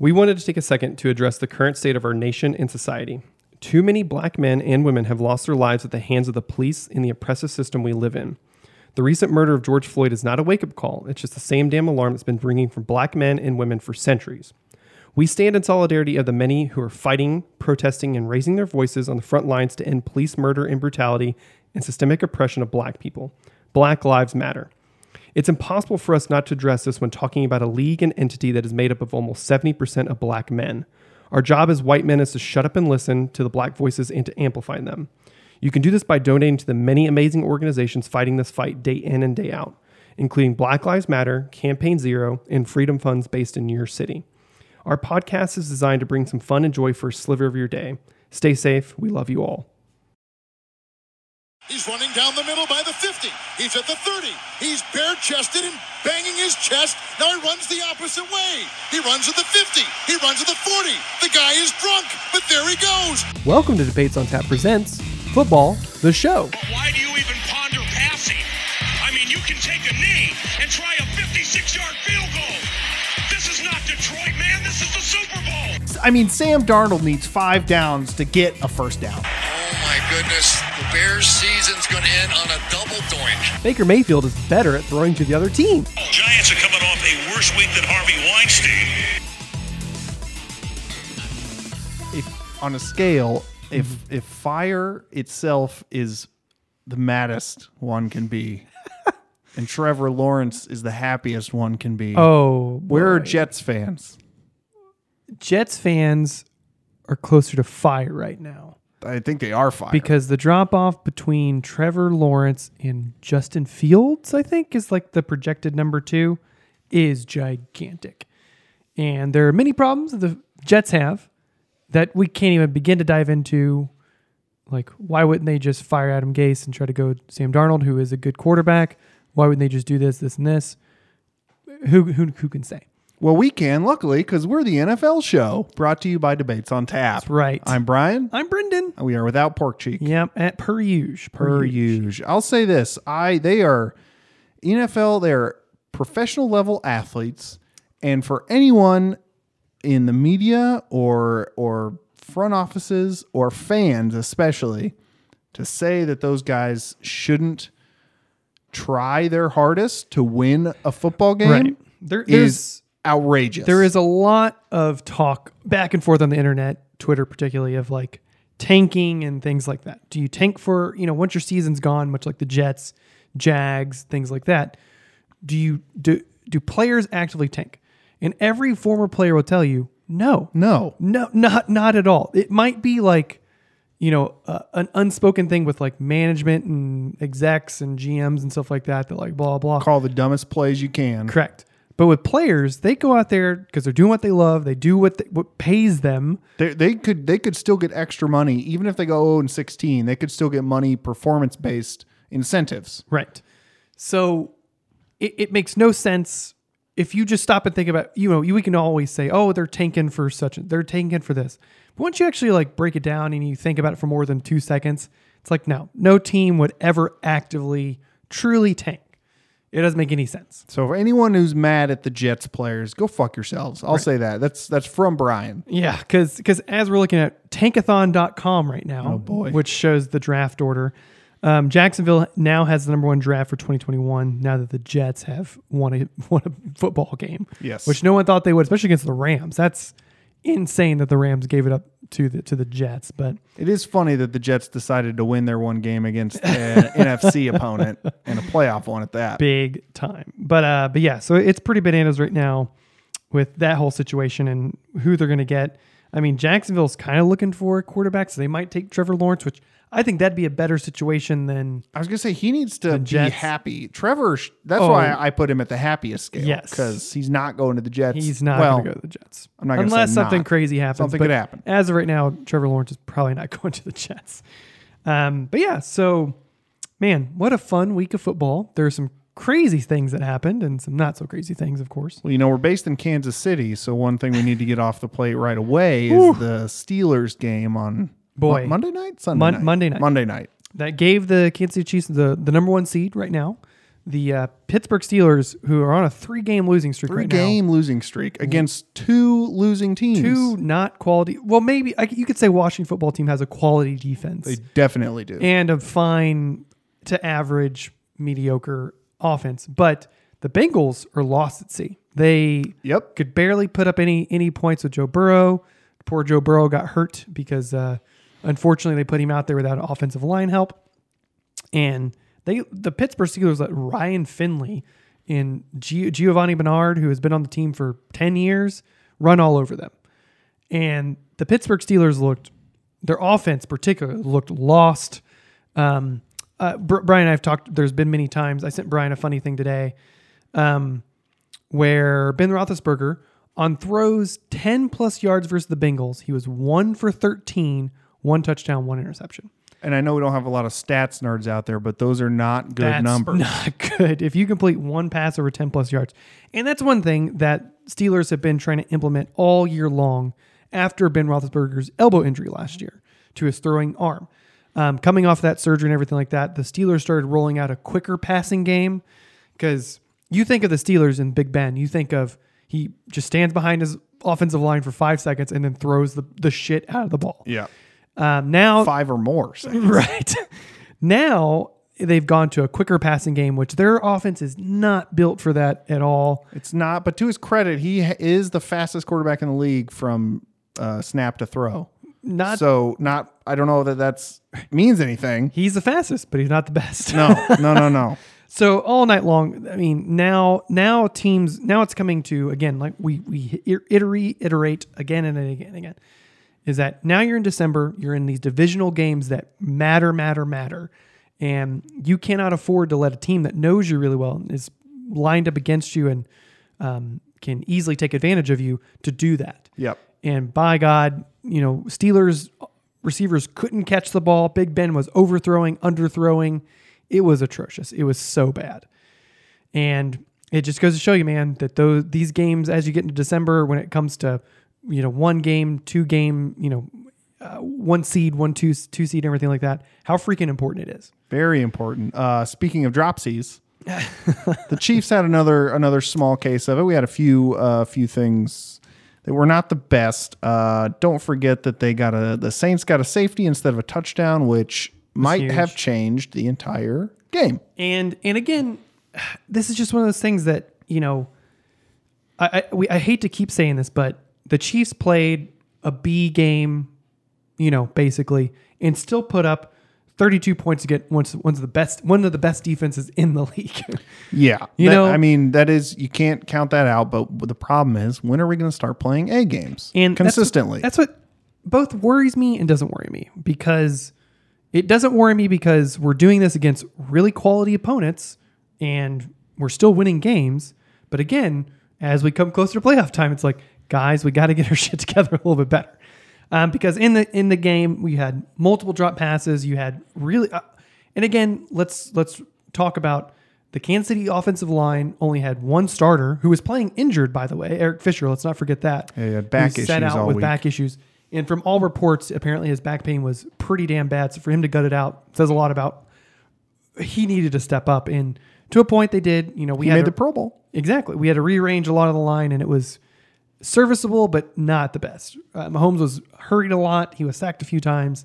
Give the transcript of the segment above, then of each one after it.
We wanted to take a second to address the current state of our nation and society. Too many black men and women have lost their lives at the hands of the police in the oppressive system we live in. The recent murder of George Floyd is not a wake up call, it's just the same damn alarm that's been ringing for black men and women for centuries. We stand in solidarity of the many who are fighting, protesting, and raising their voices on the front lines to end police murder and brutality and systemic oppression of black people. Black Lives Matter. It's impossible for us not to address this when talking about a league and entity that is made up of almost 70% of black men. Our job as white men is to shut up and listen to the black voices and to amplify them. You can do this by donating to the many amazing organizations fighting this fight day in and day out, including Black Lives Matter, Campaign Zero, and Freedom Funds based in your city. Our podcast is designed to bring some fun and joy for a sliver of your day. Stay safe. We love you all. He's running down the middle by the 50. He's at the 30. He's bare chested and banging his chest. Now he runs the opposite way. He runs at the 50. He runs at the 40. The guy is drunk, but there he goes. Welcome to Debates on Tap Presents Football, the show. But why do you even ponder passing? I mean, you can take a knee and try a 56 yard field goal. This is not Detroit, man. This is the Super Bowl. I mean, Sam Darnold needs five downs to get a first down. Oh my goodness, the Bears season's going to end on a double doink. Baker Mayfield is better at throwing to the other team. Giants are coming off a worse week than Harvey Weinstein. If on a scale, if if fire itself is the maddest one can be, and Trevor Lawrence is the happiest one can be, Oh, where are. Jets fans? Jets fans are closer to fire right now I think they are fire because the drop off between Trevor Lawrence and Justin Fields, I think, is like the projected number two, is gigantic. And there are many problems that the Jets have that we can't even begin to dive into. Like, why wouldn't they just fire Adam Gase and try to go Sam Darnold, who is a good quarterback? Why wouldn't they just do this, this, and this? Who who who can say? Well, we can, luckily, because we're the NFL show brought to you by Debates on Tap. That's right. I'm Brian. I'm Brendan. We are without pork cheek. Yep, at per usual. per. I'll say this: I they are NFL. They're professional level athletes, and for anyone in the media or or front offices or fans, especially, to say that those guys shouldn't try their hardest to win a football game Right. There is is outrageous. there is a lot of talk back and forth on the internet, Twitter particularly, of like tanking and things like that. Do you tank for you know once your season's gone, much like the Jets, Jags, things like that? Do you do do players actively tank? And every former player will tell you, no, no. no, not not at all. It might be like, you know, uh, an unspoken thing with like management and execs and GMs and stuff like that. That like blah blah. Call the dumbest plays you can. Correct. But with players, they go out there because they're doing what they love. They do what they, what pays them. They, they could they could still get extra money even if they go 0 and 16. They could still get money performance based incentives. Right. So it, it makes no sense if you just stop and think about you know you, we can always say oh they're tanking for such they're tanking for this. But once you actually like break it down and you think about it for more than two seconds, it's like no no team would ever actively truly tank. It doesn't make any sense. So for anyone who's mad at the Jets players, go fuck yourselves. I'll say that. That's that's from Brian. Yeah, because as we're looking at tankathon.com right now, Oh, boy. which shows the draft order, um, Jacksonville now has the number one draft for 2021. Now that the Jets have won a won a football game, Yes. which no one thought they would, especially against the Rams. That's insane that the Rams gave it up to the to the Jets, but It is funny that the Jets decided to win their one game against an NFC opponent and a playoff one at that. big time. But uh, but yeah, so it's pretty bananas right now with that whole situation and who they're going to get. I mean, Jacksonville's kind of looking for a quarterback, so they might take Trevor Lawrence, which I think that'd be a better situation than I was gonna say he needs to be Jets- happy. Trevor, that's Oh. why I put him at the happiest scale. Yes. because he's not going to the Jets. he's not well, going to go to the Jets. I'm not unless something not. crazy happens. Something could happen. As of right now, Trevor Lawrence is probably not going to the Jets. Um, but yeah, so man, what a fun week of football. There are some crazy things that happened and some not so crazy things, of course. Well, you know, we're based in Kansas City, so one thing we need to get off the plate right away is the Steelers game on Boy. Mon- Monday night, Sunday Mon- night, Monday night. Monday night. that gave the Kansas City Chiefs the, the number one seed right now. the uh, Pittsburgh Steelers, who are on a three-game losing streak Three right game losing streak against two losing teams. now, two not quality. Well, maybe I, you could say Washington football team has a quality defense They definitely do. and a fine to average mediocre offense, but the Bengals are lost at sea. They Yep. could barely put up any any points with Joe Burrow. Poor Joe Burrow got hurt because uh, unfortunately they put him out there without offensive line help. And they the Pittsburgh Steelers let Ryan Finley and Giovani Bernard, who has been on the team for 10 years, run all over them. And the Pittsburgh Steelers looked, their offense particularly looked lost. Um, uh, Brian I have talked, there's been many times. I sent Brian a funny thing today um, where Ben Roethlisberger, on throws 10 plus yards versus the Bengals, he was one for 13, one touchdown, one interception. and I know we don't have a lot of stats nerds out there, but those are not good That's numbers. Not good. If you complete one pass over 10 plus yards. And that's one thing that Steelers have been trying to implement all year long after Ben Roethlisberger's elbow injury last year to his throwing arm. Um, coming off that surgery and everything like that, the Steelers started rolling out a quicker passing game because you think of the Steelers and Big Ben, you think of he just stands behind his offensive line for five seconds and then throws the, the shit out of the ball. Yeah. Um, now, Five or more. seconds. Right. now they've gone to a quicker passing game, which their offense is not built for that at all. It's not, but to his credit, he is the fastest quarterback in the league from uh, snap to throw. Not So not, I don't know that that's means anything. he's the fastest, but he's not the best. No, no, no, no. So all night long, I mean, now now teams now it's coming to again like we we iterate iterate again and again and again. Is that now you're in December, you're in these divisional games that matter, matter, matter, and you cannot afford to let a team that knows you really well and is lined up against you and um, can easily take advantage of you to do that. Yep. And by God, you know, Steelers receivers couldn't catch the ball. Big Ben was overthrowing, underthrowing. It was atrocious. It was so bad. And it just goes to show you, man, that those these games, as you get into December, when it comes to you know one game, two game, you know, uh, one seed, one two two seed, everything like that, how freaking important it is. Very important. Uh, speaking of dropsies, the Chiefs had another another small case of it. We had a few uh, few things that were not the best. Uh, don't forget that they got a the Saints got a safety instead of a touchdown, which might huge. have changed the entire game. And and again, this is just one of those things that you know. I I, we, I hate to keep saying this, but the Chiefs played a B game, you know, basically, and still put up 32 points to get one of the best one of the best defenses in the league. Yeah, You That- know- I mean that is you can't count that out. But the problem is, when are we going to start playing A games and that's- consistently? That's, what both worries me and doesn't worry me because it doesn't worry me because we're doing this against really quality opponents and we're still winning games. But again, as we come closer to playoff time, it's like, guys, we got to get our shit together a little bit better. Um, because in the in the game we had multiple drop passes. You had really, uh, and again, let's let's talk about the Kansas City offensive line. Only had one starter who was playing injured, by the way, Eric Fisher. Let's not forget that. Yeah, he had back Who Set issues out with week. back issues, and from all reports, apparently his back pain was pretty damn bad. So for him to gut it out says a lot about he needed to step up. And to a point, they did. You know, we he had made the Pro Bowl. Exactly. We had to rearrange a lot of the line, and it was serviceable, but not the best. Uh, Mahomes was hurried a lot. He was sacked a few times,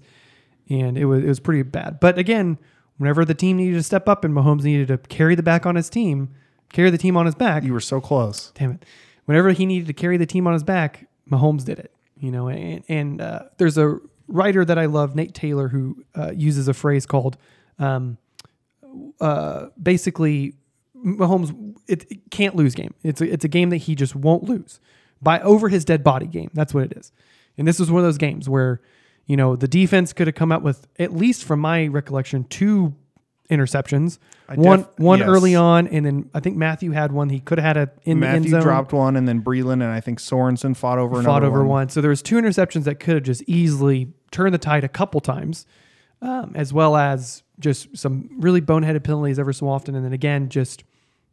and it was it was pretty bad. But again, whenever the team needed to step up and Mahomes needed to carry the back on his team, carry the team on his back. You were so close. damn it. Whenever he needed to carry the team on his back, Mahomes did it. You know, and, and uh, there's a writer that I love, Nate Taylor, who uh, uses a phrase called um, uh, basically Mahomes it, it can't lose game. It's a, it's a game that he just won't lose by over his dead body game. That's what it is. And this was one of those games where you know the defense could have come out with at least from my recollection two interceptions. one def- one yes. early on, and then I think Mathieu had one. He could have had it in the end Mathieu zone. dropped one, and then Breeland and I think Sorensen fought over fought another over one. one. So there was two interceptions that could have just easily turned the tide a couple times, um, as well as just some really boneheaded penalties ever so often, and then again just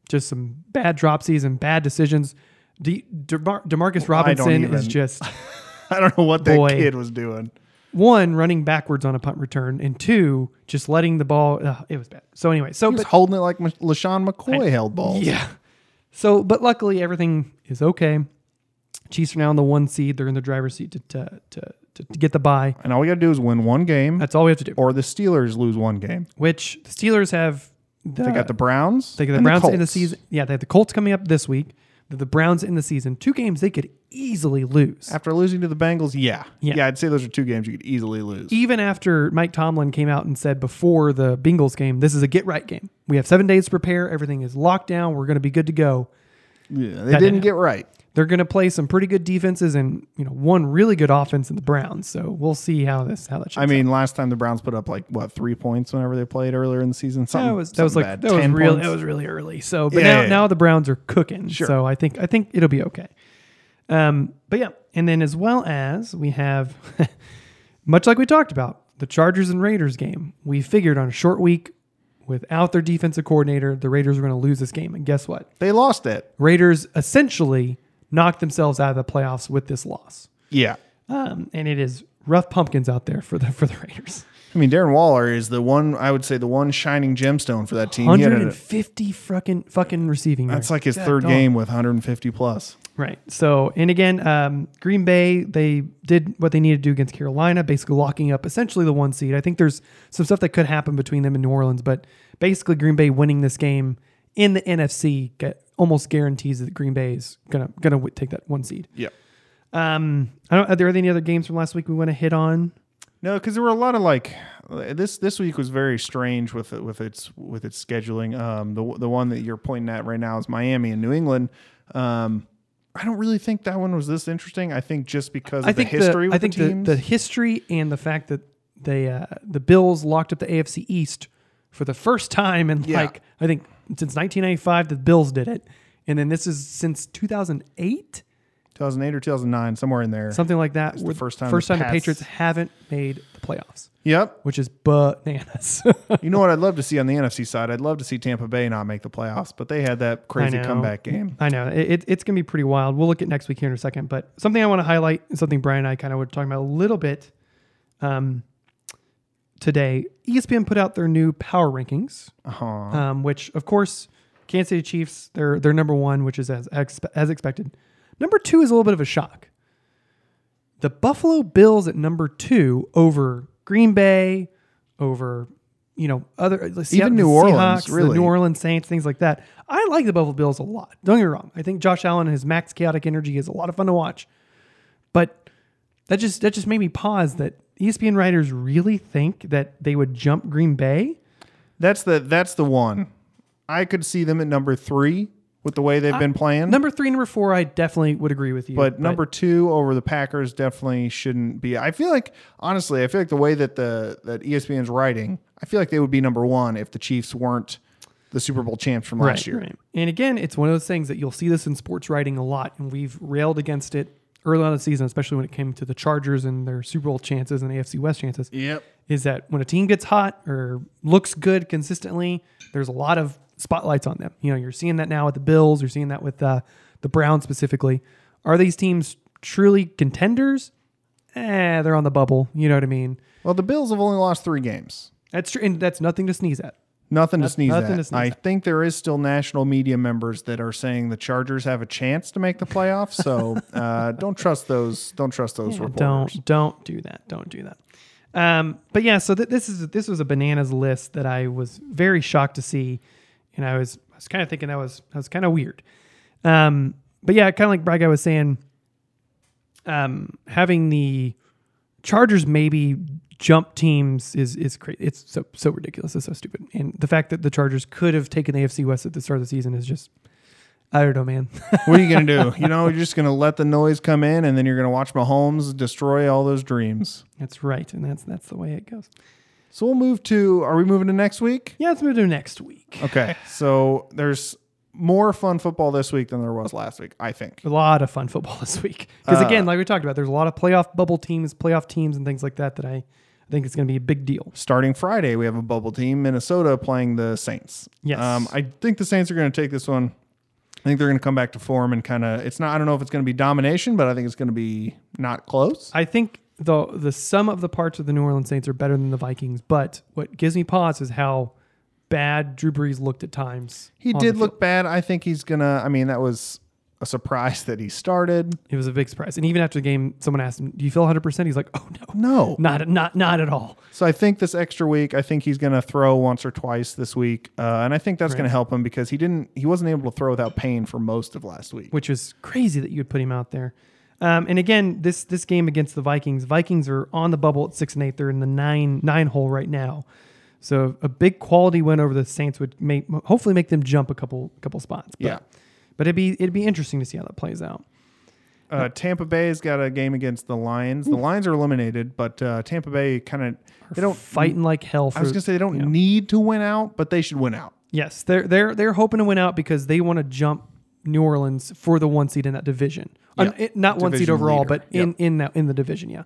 just some bad dropsies and bad decisions. De- DeMar- Demarcus Robinson even- is just I don't know what that Boy. kid was doing. one running backwards on a punt return, and two just letting the ball. Uh, it was bad. So anyway, so He was but, holding it like LeSean McCoy held balls. yeah. So, but luckily everything is okay. Chiefs are now in the one seed. They're in the driver's seat to to to, to, to get the bye. And all we got to do is win one game, That's all we have to do. or the Steelers lose one game. Which the Steelers have. The, They got the Browns. They got the Browns in the season. Yeah, they have the Colts coming up this week. The, the Browns in the season. Two games they could easily lose. After losing to the Bengals, yeah. Yeah. yeah. I'd say those are two games you could easily lose. Even after Mike Tomlin came out and said before the Bengals game, this is a get right game. We have seven days to prepare. Everything is locked down. We're going to be good to go. Yeah, they didn't didn't get right. They're going to play some pretty good defenses and you know one really good offense in the Browns. So we'll see how this how that. I mean, last time the Browns put up like what three points whenever they played earlier in the season. Something, that was that was like bad. that was 10 real points? that was really early. So, but Yeah, now yeah, now the Browns are cooking. Sure. So I think I think it'll be okay. Um, but yeah, and then as well as we have, much like we talked about the Chargers and Raiders game, we figured on a short week without their defensive coordinator, the Raiders were going to lose this game. And guess what? They lost it. Raiders essentially knocked themselves out of the playoffs with this loss. Yeah. Um, and it is rough pumpkins out there for the for the Raiders. I mean, Darren Waller is the one I would say the one shining gemstone for that team. He 150 fucking fucking receiving. that's yards. like his God third dog. game with 150 plus. Right. So, and again, um, Green Bay, they did what they needed to do against Carolina, basically locking up essentially the one seed. I think there's some stuff that could happen between them and New Orleans, but basically Green Bay winning this game in the NFC almost guarantees that Green Bay is gonna gonna w- take that one seed. Yeah. Um, I don't. Are there any other games from last week we want to hit on? No, because there were a lot of like this. This week was very strange with it, with its with its scheduling. Um, the the one that you're pointing at right now is Miami and New England. Um, I don't really think that one was this interesting. I think just because of I think the history the, with I think the the, the history and the fact that they uh, the Bills locked up the AFC East for the first time in Yeah. like I think since 1995 the Bills did it, and then this is since 2008 2008 or 2009, somewhere in there. something like that. the first time first the time the Pats- Patriots haven't made the playoffs, Yep. which is bananas. You know what I'd love to see on the NFC side? I'd love to see Tampa Bay not make the playoffs, but they had that crazy comeback game. I know it, it- it's going to be pretty wild. We'll look at next week here in a second, but something I want to highlight and something Brian and I kind of were talking about a little bit um, today. ESPN put out their new power rankings, Uh-huh. um, which of course Kansas City Chiefs they're they're number one, which is as expe- as expected. Number two is a little bit of a shock. The Buffalo Bills at number two over Green Bay, over you know other the Seattle- New Orleans, Seahawks, the really. New Orleans Saints, things like that. I like the Buffalo Bills a lot. Don't get me wrong. I think Josh Allen and his max chaotic energy is a lot of fun to watch. But that just that just made me pause that ESPN writers really think that they would jump Green Bay. That's the that's the one. I could see them at number three with the way they've been playing. Number three, number four, I definitely would agree with you. but number two over the Packers definitely shouldn't be. I feel like honestly, I feel like the way that the that ESPN's writing, I feel like they would be number one if the Chiefs weren't the Super Bowl champs from last right, year. right. And again, it's one of those things that you'll see this in sports writing a lot, and we've railed against it early on in the season, especially when it came to the Chargers and their Super Bowl chances and AFC West chances. Yep. Is that when a team gets hot or looks good consistently, there's a lot of spotlights on them. You know, you're seeing that now with the Bills, you're seeing that with uh, the Browns specifically. Are these teams truly contenders? Eh, they're on the bubble. You know what I mean? Well, the Bills have only lost three games. That's true, and that's nothing to sneeze at. Nothing to Noth- sneeze nothing at. to sneeze I at. think there is still national media members that are saying the Chargers have a chance to make the playoffs. So uh, don't trust those. Don't trust those Yeah, reporters. Don't don't do that. Don't do that. Um, but yeah, so th- this is this was a bananas list that I was very shocked to see, and I was I was kind of thinking that was that was kind of weird. Um, but yeah, kind of like Brad Guy was saying, um, having the Chargers maybe jump teams is is crazy. It's so so ridiculous. It's so stupid. And the fact that the Chargers could have taken the AFC West at the start of the season is just I don't know, man. What are you going to do? You know, you're just going to let the noise come in, and then you're going to watch Mahomes destroy all those dreams. that's right, and that's that's the way it goes. So we'll move to. Are we moving to next week? Yeah, let's move to next week. Okay. So there's more fun football this week than there was last week. I think. a lot of fun football this week. Because uh, again, like we talked about, there's a lot of playoff bubble teams, playoff teams, and things like that that I, I think it's going to be a big deal. Starting Friday, we have a bubble team, Minnesota playing the Saints. Yes. Um, I think the Saints are going to take this one. I think they're going to come back to form and kind of. It's not. I don't know if it's going to be domination, but I think it's going to be not close. I think the the sum of the parts of the New Orleans Saints are better than the Vikings. But what gives me pause is how bad Drew Brees looked at times. He did look bad. I think he's gonna. I mean, that was a surprise that he started. It was a big surprise. And even after the game, someone asked him, "Do you feel 100 percent?" He's like, "Oh no, No. not not not at all." So I think this extra week, I think he's going to throw once or twice this week, uh, and I think that's going to help him because he didn't. He wasn't able to throw without pain for most of last week. which is crazy that you would put him out there. Um, and again, this this game against the Vikings, Vikings are on the bubble at six and eight. They're in the nine nine hole right now. So a big quality win over the Saints would make hopefully make them jump a couple couple spots. But, Yeah. But it'd be it'd be interesting to see how that plays out. Uh, Tampa Bay's got a game against the Lions. The Lions are eliminated, but uh, Tampa Bay kind of they don't Fighting like hell. For, I was going to say they don't you know. need to win out, but they should win out. Yes, they're they're they're hoping to win out because they want to jump New Orleans for the one seed in that division. Uh, it- not one seed overall, leader. but in Yep. in that in the division. Yeah.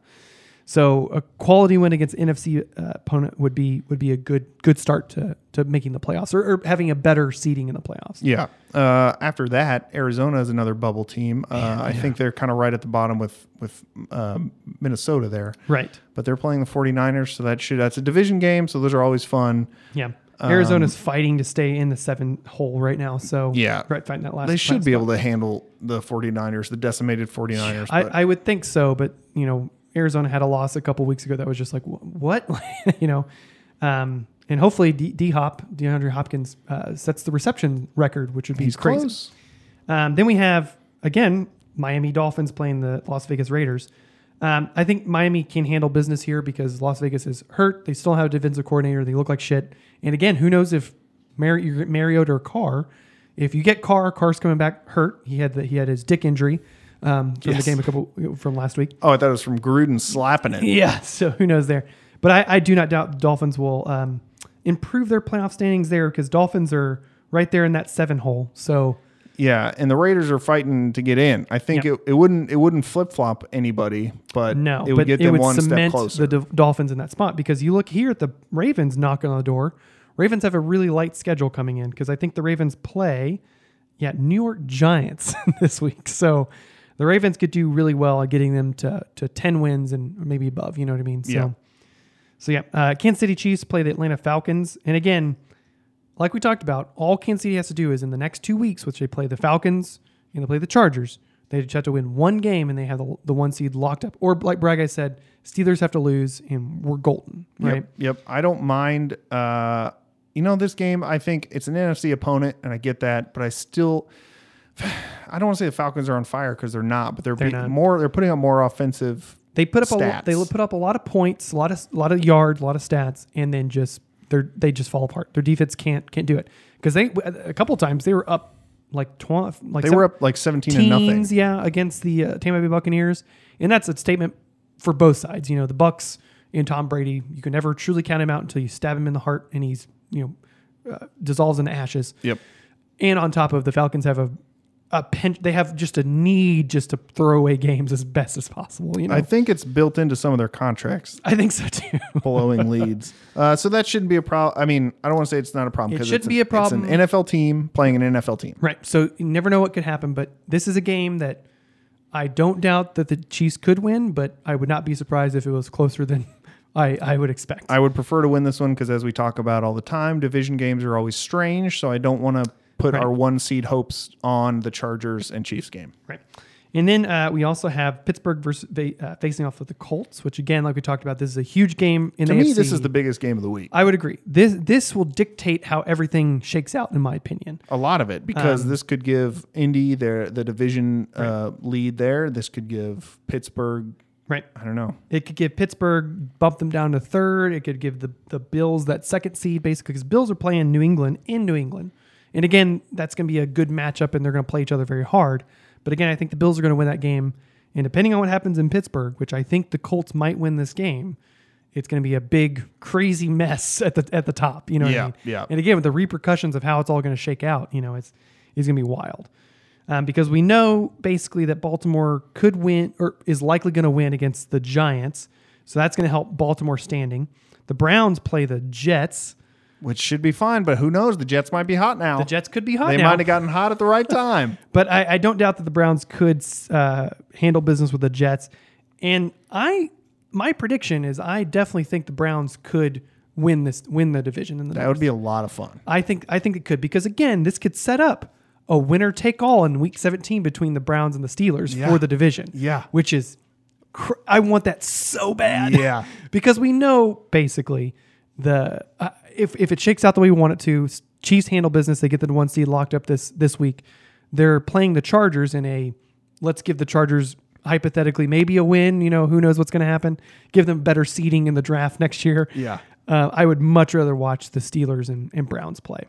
So a quality win against NFC uh, opponent would be would be a good good start to to making the playoffs or, or having a better seeding in the playoffs. Yeah. Uh, after that, Arizona is another bubble team. Uh, I think they're kind of right at the bottom with with um, Minnesota there. Right. But they're playing the 49ers, so that should that's a division game, so those are always fun. Yeah. Arizona's fighting to stay in the seven hole right now. So Um, Yeah. right, fighting that last. They should be spot. able to handle the 49ers, the decimated 49ers. I, I would think so, but you know, Arizona had a loss a couple weeks ago that was just like, what, you know, um, and hopefully D, D Hop, DeAndre Hopkins, uh, sets the reception record, which would be he's crazy. close. Um, then we have again Miami Dolphins playing the Las Vegas Raiders. Um, I think Miami can handle business here because Las Vegas is hurt. They still have a defensive coordinator. They look like shit. And again, who knows if Mar- you get Mariota or Carr? If you get Carr, Carr's coming back hurt. He had the, he had his dick injury um, from Yes. the game a couple from last week. Oh, I thought it was from Gruden slapping it. Yeah, so who knows there? But I, I do not doubt the Dolphins will um, improve their playoff standings there because Dolphins are right there in that seven hole. So Yeah, and the Raiders are fighting to get in. I think Yeah. it, it wouldn't it wouldn't flip flop anybody, but no, it would get them would one step closer. the Do- Dolphins in that spot because you look here at the Ravens knocking on the door. Ravens have a really light schedule coming in because I think the Ravens play, yeah, New York Giants this week. So the Ravens could do really well at getting them to to ten wins and maybe above. You know what I mean? So, Yeah. so yeah, uh, Kansas City Chiefs play the Atlanta Falcons, and again, like we talked about, all Kansas City has to do is in the next two weeks, which they play the Falcons and they play the Chargers, they just have to win one game and they have the, the one seed locked up. Or like Bragg I said, Steelers have to lose and we're golden, right? Yep, yep. I don't mind. Uh, you know, this game. I think it's an NFC opponent, and I get that, but I still. I don't want to say the Falcons are on fire because they're not, but they're, They're not. more. They're putting up more offensive. They put up a lo- they put up a lot of points, a lot of a lot of yards, a lot of stats, and then just they're they just fall apart. Their defense can't can't do it because they a couple times they were up like twenty like They seven- were up like seventeen to nothing. yeah, against the uh, Tampa Bay Buccaneers, and that's a statement for both sides. You know, the Bucks and Tom Brady, you can never truly count him out until you stab him in the heart and he's you know uh, dissolves into ashes. Yep. And on top of the Falcons have a a pinch. they have just a need just to throw away games as best as possible. You know, I think it's built into some of their contracts, I think so too. blowing leads. Uh, so that shouldn't be a problem. I mean, I don't want to say it's not a problem. It 'cause shouldn't it's be a problem. It's an NFL team playing an NFL team. Right. So you never know what could happen, but this is a game that I don't doubt that the Chiefs could win, but I would not be surprised if it was closer than I, I would expect. I would prefer to win this one because, as we talk about all the time, division games are always strange. So I don't want to put Right. our one seed hopes on the Chargers and Chiefs game. right. And then uh, we also have Pittsburgh versus uh, facing off with the Colts, which again, like we talked about, this is a huge game in To the me, AFC. this is the biggest game of the week. I would agree. This this will dictate how everything shakes out, in my opinion. A lot of it because Um, this could give Indy their the division uh, lead there. This could give Pittsburgh. Right. I don't know. It could give Pittsburgh bump them down to third. It could give the the Bills that second seed basically because Bills are playing New England in New England, and again that's going to be a good matchup and they're going to play each other very hard. But again, I think the Bills are going to win that game, and depending on what happens in Pittsburgh, which I think the Colts might win this game, it's going to be a big crazy mess at the at the top. You know what Yeah, I mean? yeah. And again, with the repercussions of how it's all going to shake out, you know, it's it's going to be wild. Um, because we know basically that Baltimore could win or is likely going to win against the Giants. So that's going to help Baltimore standing. The Browns play the Jets. Which should be fine, but who knows? The Jets might be hot now. The Jets could be hot They now. might have gotten hot at the right time. but I, I don't doubt that the Browns could uh, handle business with the Jets. And I my prediction is I definitely think the Browns could win this win the division in the That would be a lot of fun. I think I think it could because again, this could set up a winner take all in Week 17 between the Browns and the Steelers Yeah. for the division. Yeah. which is cr- I want that so bad. Yeah. because we know basically the uh, if if it shakes out the way we want it to, Chiefs handle business. They get the one seed locked up this this week. They're playing the Chargers in a let's give the Chargers hypothetically maybe a win. You know who knows what's going to happen. Give them better seeding in the draft next year. Yeah. Uh, I would much rather watch the Steelers and, and Browns play.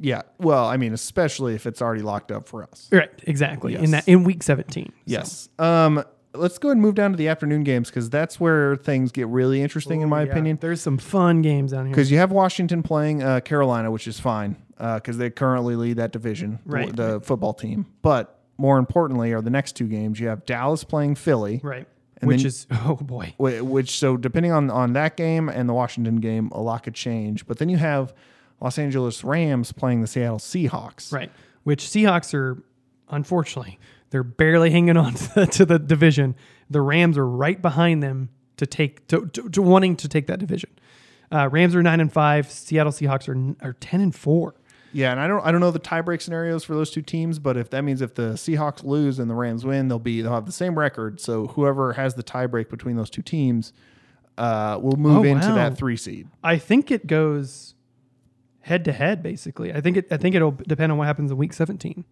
Yeah. Well, I mean, especially if it's already locked up for us. Right, exactly. In that in week 17. So, Yes. Um, let's go ahead and move down to the afternoon games because that's where things get really interesting, in my yeah, opinion. There's some fun games down here. Because you have Washington playing uh, Carolina, which is fine because they currently lead that division, the- Right. the, football team. But more importantly, are the next two games. You have Dallas playing Philly, Right. And Which then- is oh boy. which so depending on on that game and the Washington game, a lot could change. But then you have Los Angeles Rams playing the Seattle Seahawks. Right. Which Seahawks are unfortunately they're barely hanging on to the, to the division. The Rams are right behind them to take to, to, to wanting to take that division. Uh, Rams are nine and five. Seattle Seahawks are are ten and four. Yeah, and I don't I don't know the tiebreak scenarios for those two teams, but if that means if the Seahawks lose and the Rams win, they'll be they'll have the same record. So whoever has the tiebreak between those two teams uh, will move Oh, into wow. that three seed. I think it goes head to head basically. I think it I think it'll depend on what happens in week 17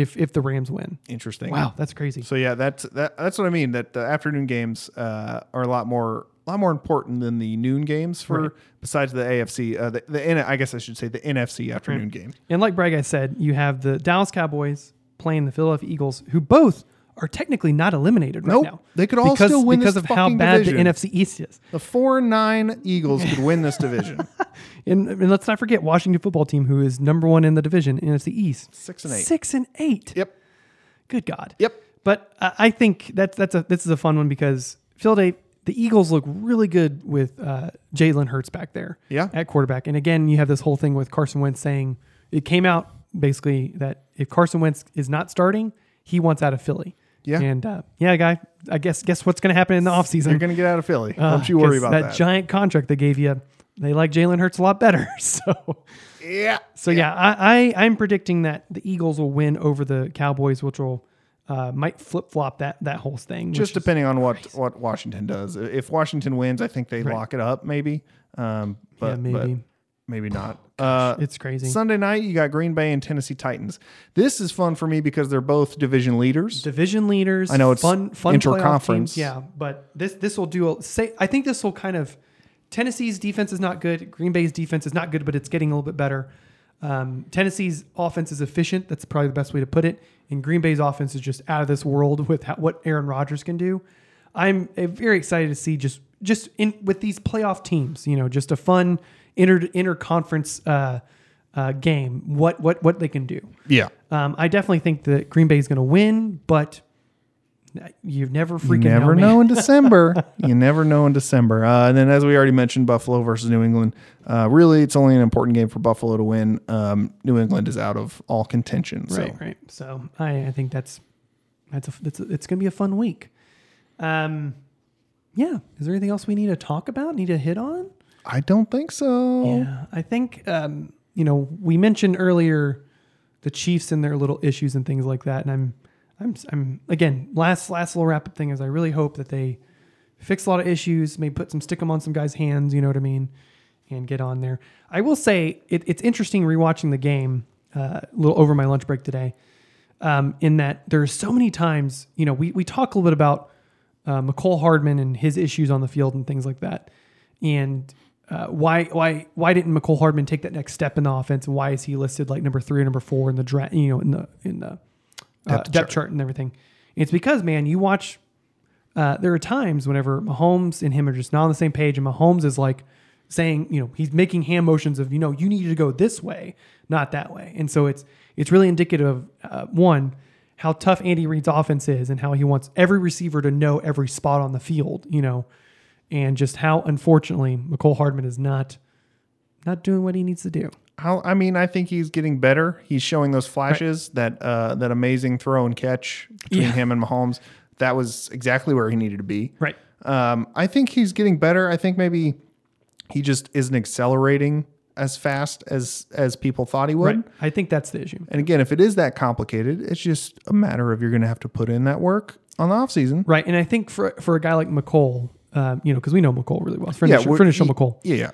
if if the Rams win. Interesting. Wow, that's crazy. So yeah, that's that, that's what I mean. That the afternoon games uh, are a lot more a lot more important than the noon games for Right. besides the AFC. Uh, the, the I guess I should say the NFC afternoon game. And like Bragg I said, you have the Dallas Cowboys playing the Philadelphia Eagles, who both are technically not eliminated right Nope. now. They could all because, still win because of how bad division. the NFC East is. The four nine Eagles could win this division. And, and let's not forget Washington football team, who is number one in the division, NFC East. Six and eight. Six and eight. Yep. Good God. Yep. But I I think that's that's a this is a fun one because Philadelphia, the Eagles look really good with uh, Jalen Hurts back there. Yeah. At quarterback, and again, you have this whole thing with Carson Wentz saying it came out basically that if Carson Wentz is not starting, he wants out of Philly. Yeah. And uh, yeah, guy, I guess guess what's going to happen in the offseason? You're going to get out of Philly. Uh, Don't you worry about that, that. giant contract they gave you. They like Jalen Hurts a lot better. So yeah. so yeah, I, I I'm predicting that the Eagles will win over the Cowboys, which will uh, might flip flop that that whole thing. Just depending on what, what Washington does. If Washington wins, I think they lock it up, maybe. Um, but, Yeah, but maybe. maybe not. uh, it's crazy. Sunday night, you got Green Bay and Tennessee Titans. This is fun for me because they're both division leaders. Division leaders. I know it's fun, fun interconference. teams, Yeah, but this this will do. A, say, I think this will kind of. Tennessee's defense is not good. Green Bay's defense is not good, but it's getting a little bit better. Um, Tennessee's offense is efficient. That's probably the best way to put it. And Green Bay's offense is just out of this world with how, what Aaron Rodgers can do. I'm uh, very excited to see just just in with these playoff teams. You know, just a fun inter interconference uh, uh, game. What what what they can do. Yeah. Um, I definitely think that Green Bay is going to win, but you never You freaking never know, know in December. you never know in December. Uh, and then, as we already mentioned, Buffalo versus New England. Uh, really, it's only an important game for Buffalo to win. Um, New England is out of all contention. So. Right, right. So I, I think that's that's a, that's a, it's going to be a fun week. Um, yeah. Is there anything else we need to talk about? Need to hit on? I don't think so. Yeah, I think um, you know we mentioned earlier the Chiefs and their little issues and things like that, and I'm I'm I'm again last last little wrap up thing is I really hope that they fix a lot of issues, maybe put some stick 'em on some guys' hands, you know what I mean, and get on there. I will say it, it's interesting rewatching the game uh, a little over my lunch break today, um, in that there's so many times you know we we talk a little bit about uh, Mecole Hardman and his issues on the field and things like that, and uh, why why why didn't Mecole Hardman take that next step in the offense? And why is he listed like number three or number four in the draft? You know, in the in the uh, depth, chart. chart. and everything. It's because man, you watch. Uh, there are times whenever Mahomes and him are just not on the same page, and Mahomes is like saying, you know, he's making hand motions of, you know, you need to go this way, not that way, and so it's it's really indicative of uh, one how tough Andy Reid's offense is, and how he wants every receiver to know every spot on the field, you know, and just how unfortunately Mecole Hardman is not not doing what he needs to do. How, I mean, I think he's getting better. He's showing those flashes that uh, that amazing throw and catch between Yeah. him and Mahomes. that was exactly where he needed to be. Right. Um, I think he's getting better. I think maybe he just isn't accelerating as fast as as people thought he would. Right. I think that's the issue. And again, if it is that complicated, it's just a matter of you're going to have to put in that work on the off season. Right. And I think for for a guy like Mecole, um, you know, because we know Mecole really well. Friend, of, friend of he- Mecole. Yeah,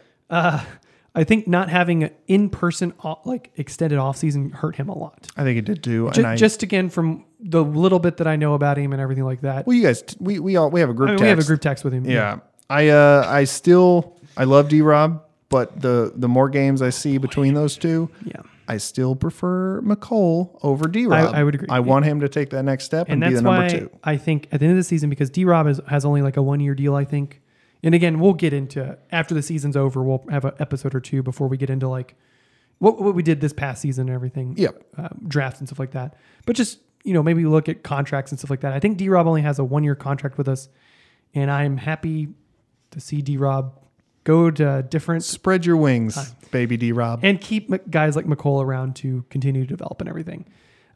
I think not having an in person like extended off season hurt him a lot. I think it did too. Ju- and I, just again from the little bit that I know about him and everything like that. well, you guys, we we all we have a group. I mean, text. we have a group text with him. Yeah, I uh I still I love D Rob, but the the more games I see between those two, Yeah. I still prefer Mecole over D Rob. I would agree. I want him to take that next step and, and be the number why two. I think at the end of the season, because D Rob has only like a one year deal, I think. And again, we'll get into after the season's over. We'll have an episode or two before we get into like what what we did this past season and everything. Yep. uh, drafts and stuff like that. But just you know, maybe look at contracts and stuff like that. I think D Rob only has a one year contract with us, and I'm happy to see D Rob go to different Spread your wings, baby D Rob. and keep m- guys like Mecole around to continue to develop and everything.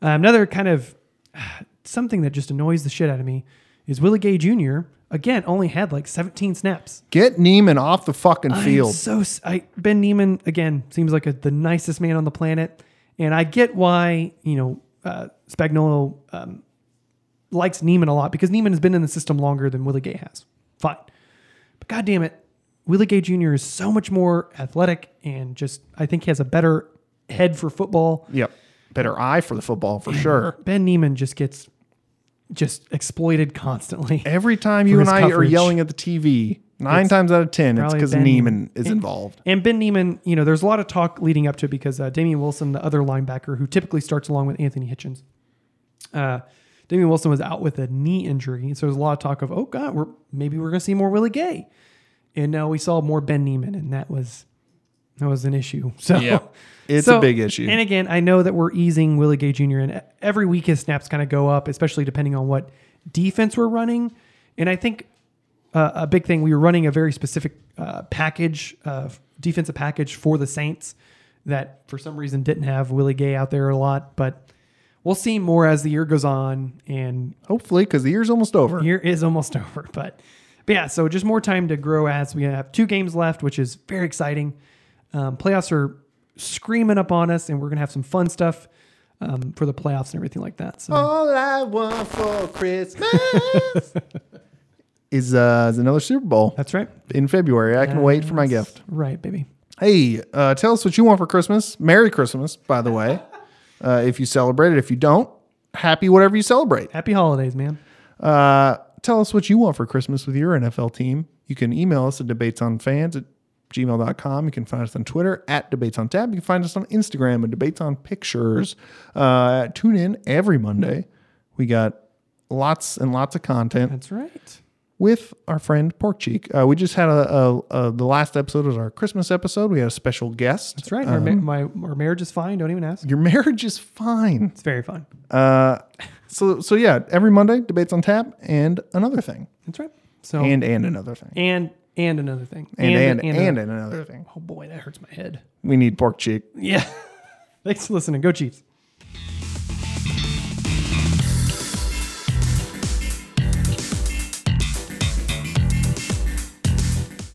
Um, another kind of something that just annoys the shit out of me is Willie Gay Jr. Again, only had like 17 snaps. Get Niemann off the fucking I'm field. so s- I, Ben Niemann again seems like a, the nicest man on the planet, and I get why you know uh, Spagnuolo um, likes Niemann a lot because Niemann has been in the system longer than Willie Gay has. Fine, but God damn it, Willie Gay Jr. is so much more athletic and just I think he has a better head for football. Yep. Better eye for the football for sure. Ben Niemann just gets just exploited constantly. Every time you and I are yelling at the TV, nine It's times out of ten, it's because Niemann is And- involved. And Ben Niemann, you know, there's a lot of talk leading up to it because uh, Damien Wilson, the other linebacker who typically starts along with Anthony Hitchens, uh, Damien Wilson was out with a knee injury. So there's a lot of talk of, oh God, we're maybe we're going to see more Willie Gay. And now we saw more Ben Niemann, and that was that was an issue. So Yeah. It's so- a big issue. And again, I know that we're easing Willie Gay Jr. and every week his snaps kind of go up, especially depending on what defense we're running. And I think uh, a big thing we were running a very specific uh, package, uh, defensive package for the Saints that for some reason didn't have Willie Gay out there a lot, but we'll see more as the year goes on. And Hopefully, because the year's almost over. The year is almost over, but but yeah, so just more time to grow as we have two games left, which is very exciting. Um, playoffs are screaming up on us, and we're gonna have some fun stuff um, for the playoffs and everything like that. So All I want for Christmas is uh, is another Super Bowl that's right, in February. I can wait for my gift. Right, baby. Hey, uh, tell us what you want for Christmas. Merry Christmas, by the way. Uh, if you celebrate it, if you don't, happy whatever you celebrate. Happy holidays, man. Uh, tell us what you want for Christmas with your NFL team. You can email us at debatesonfans at gmail.com. You can find us on Twitter at Debates on Tap. You can find us on Instagram at Debates on Pictures. Uh, tune in every Monday. We got lots and lots of content That's right. With our friend Pork Cheek. Uh, we just had a, a, a the last episode was our Christmas episode. We had a special guest. That's right. our, ma- my our marriage is fine. Don't even ask. Your marriage is fine. It's very fine. Uh, so so yeah, every Monday debates on tap and another thing That's right. So and and another thing and and another thing and and and, another- another thing. oh boy, that hurts my head. We need pork cheek. Yeah. Thanks for listening. Go Chiefs.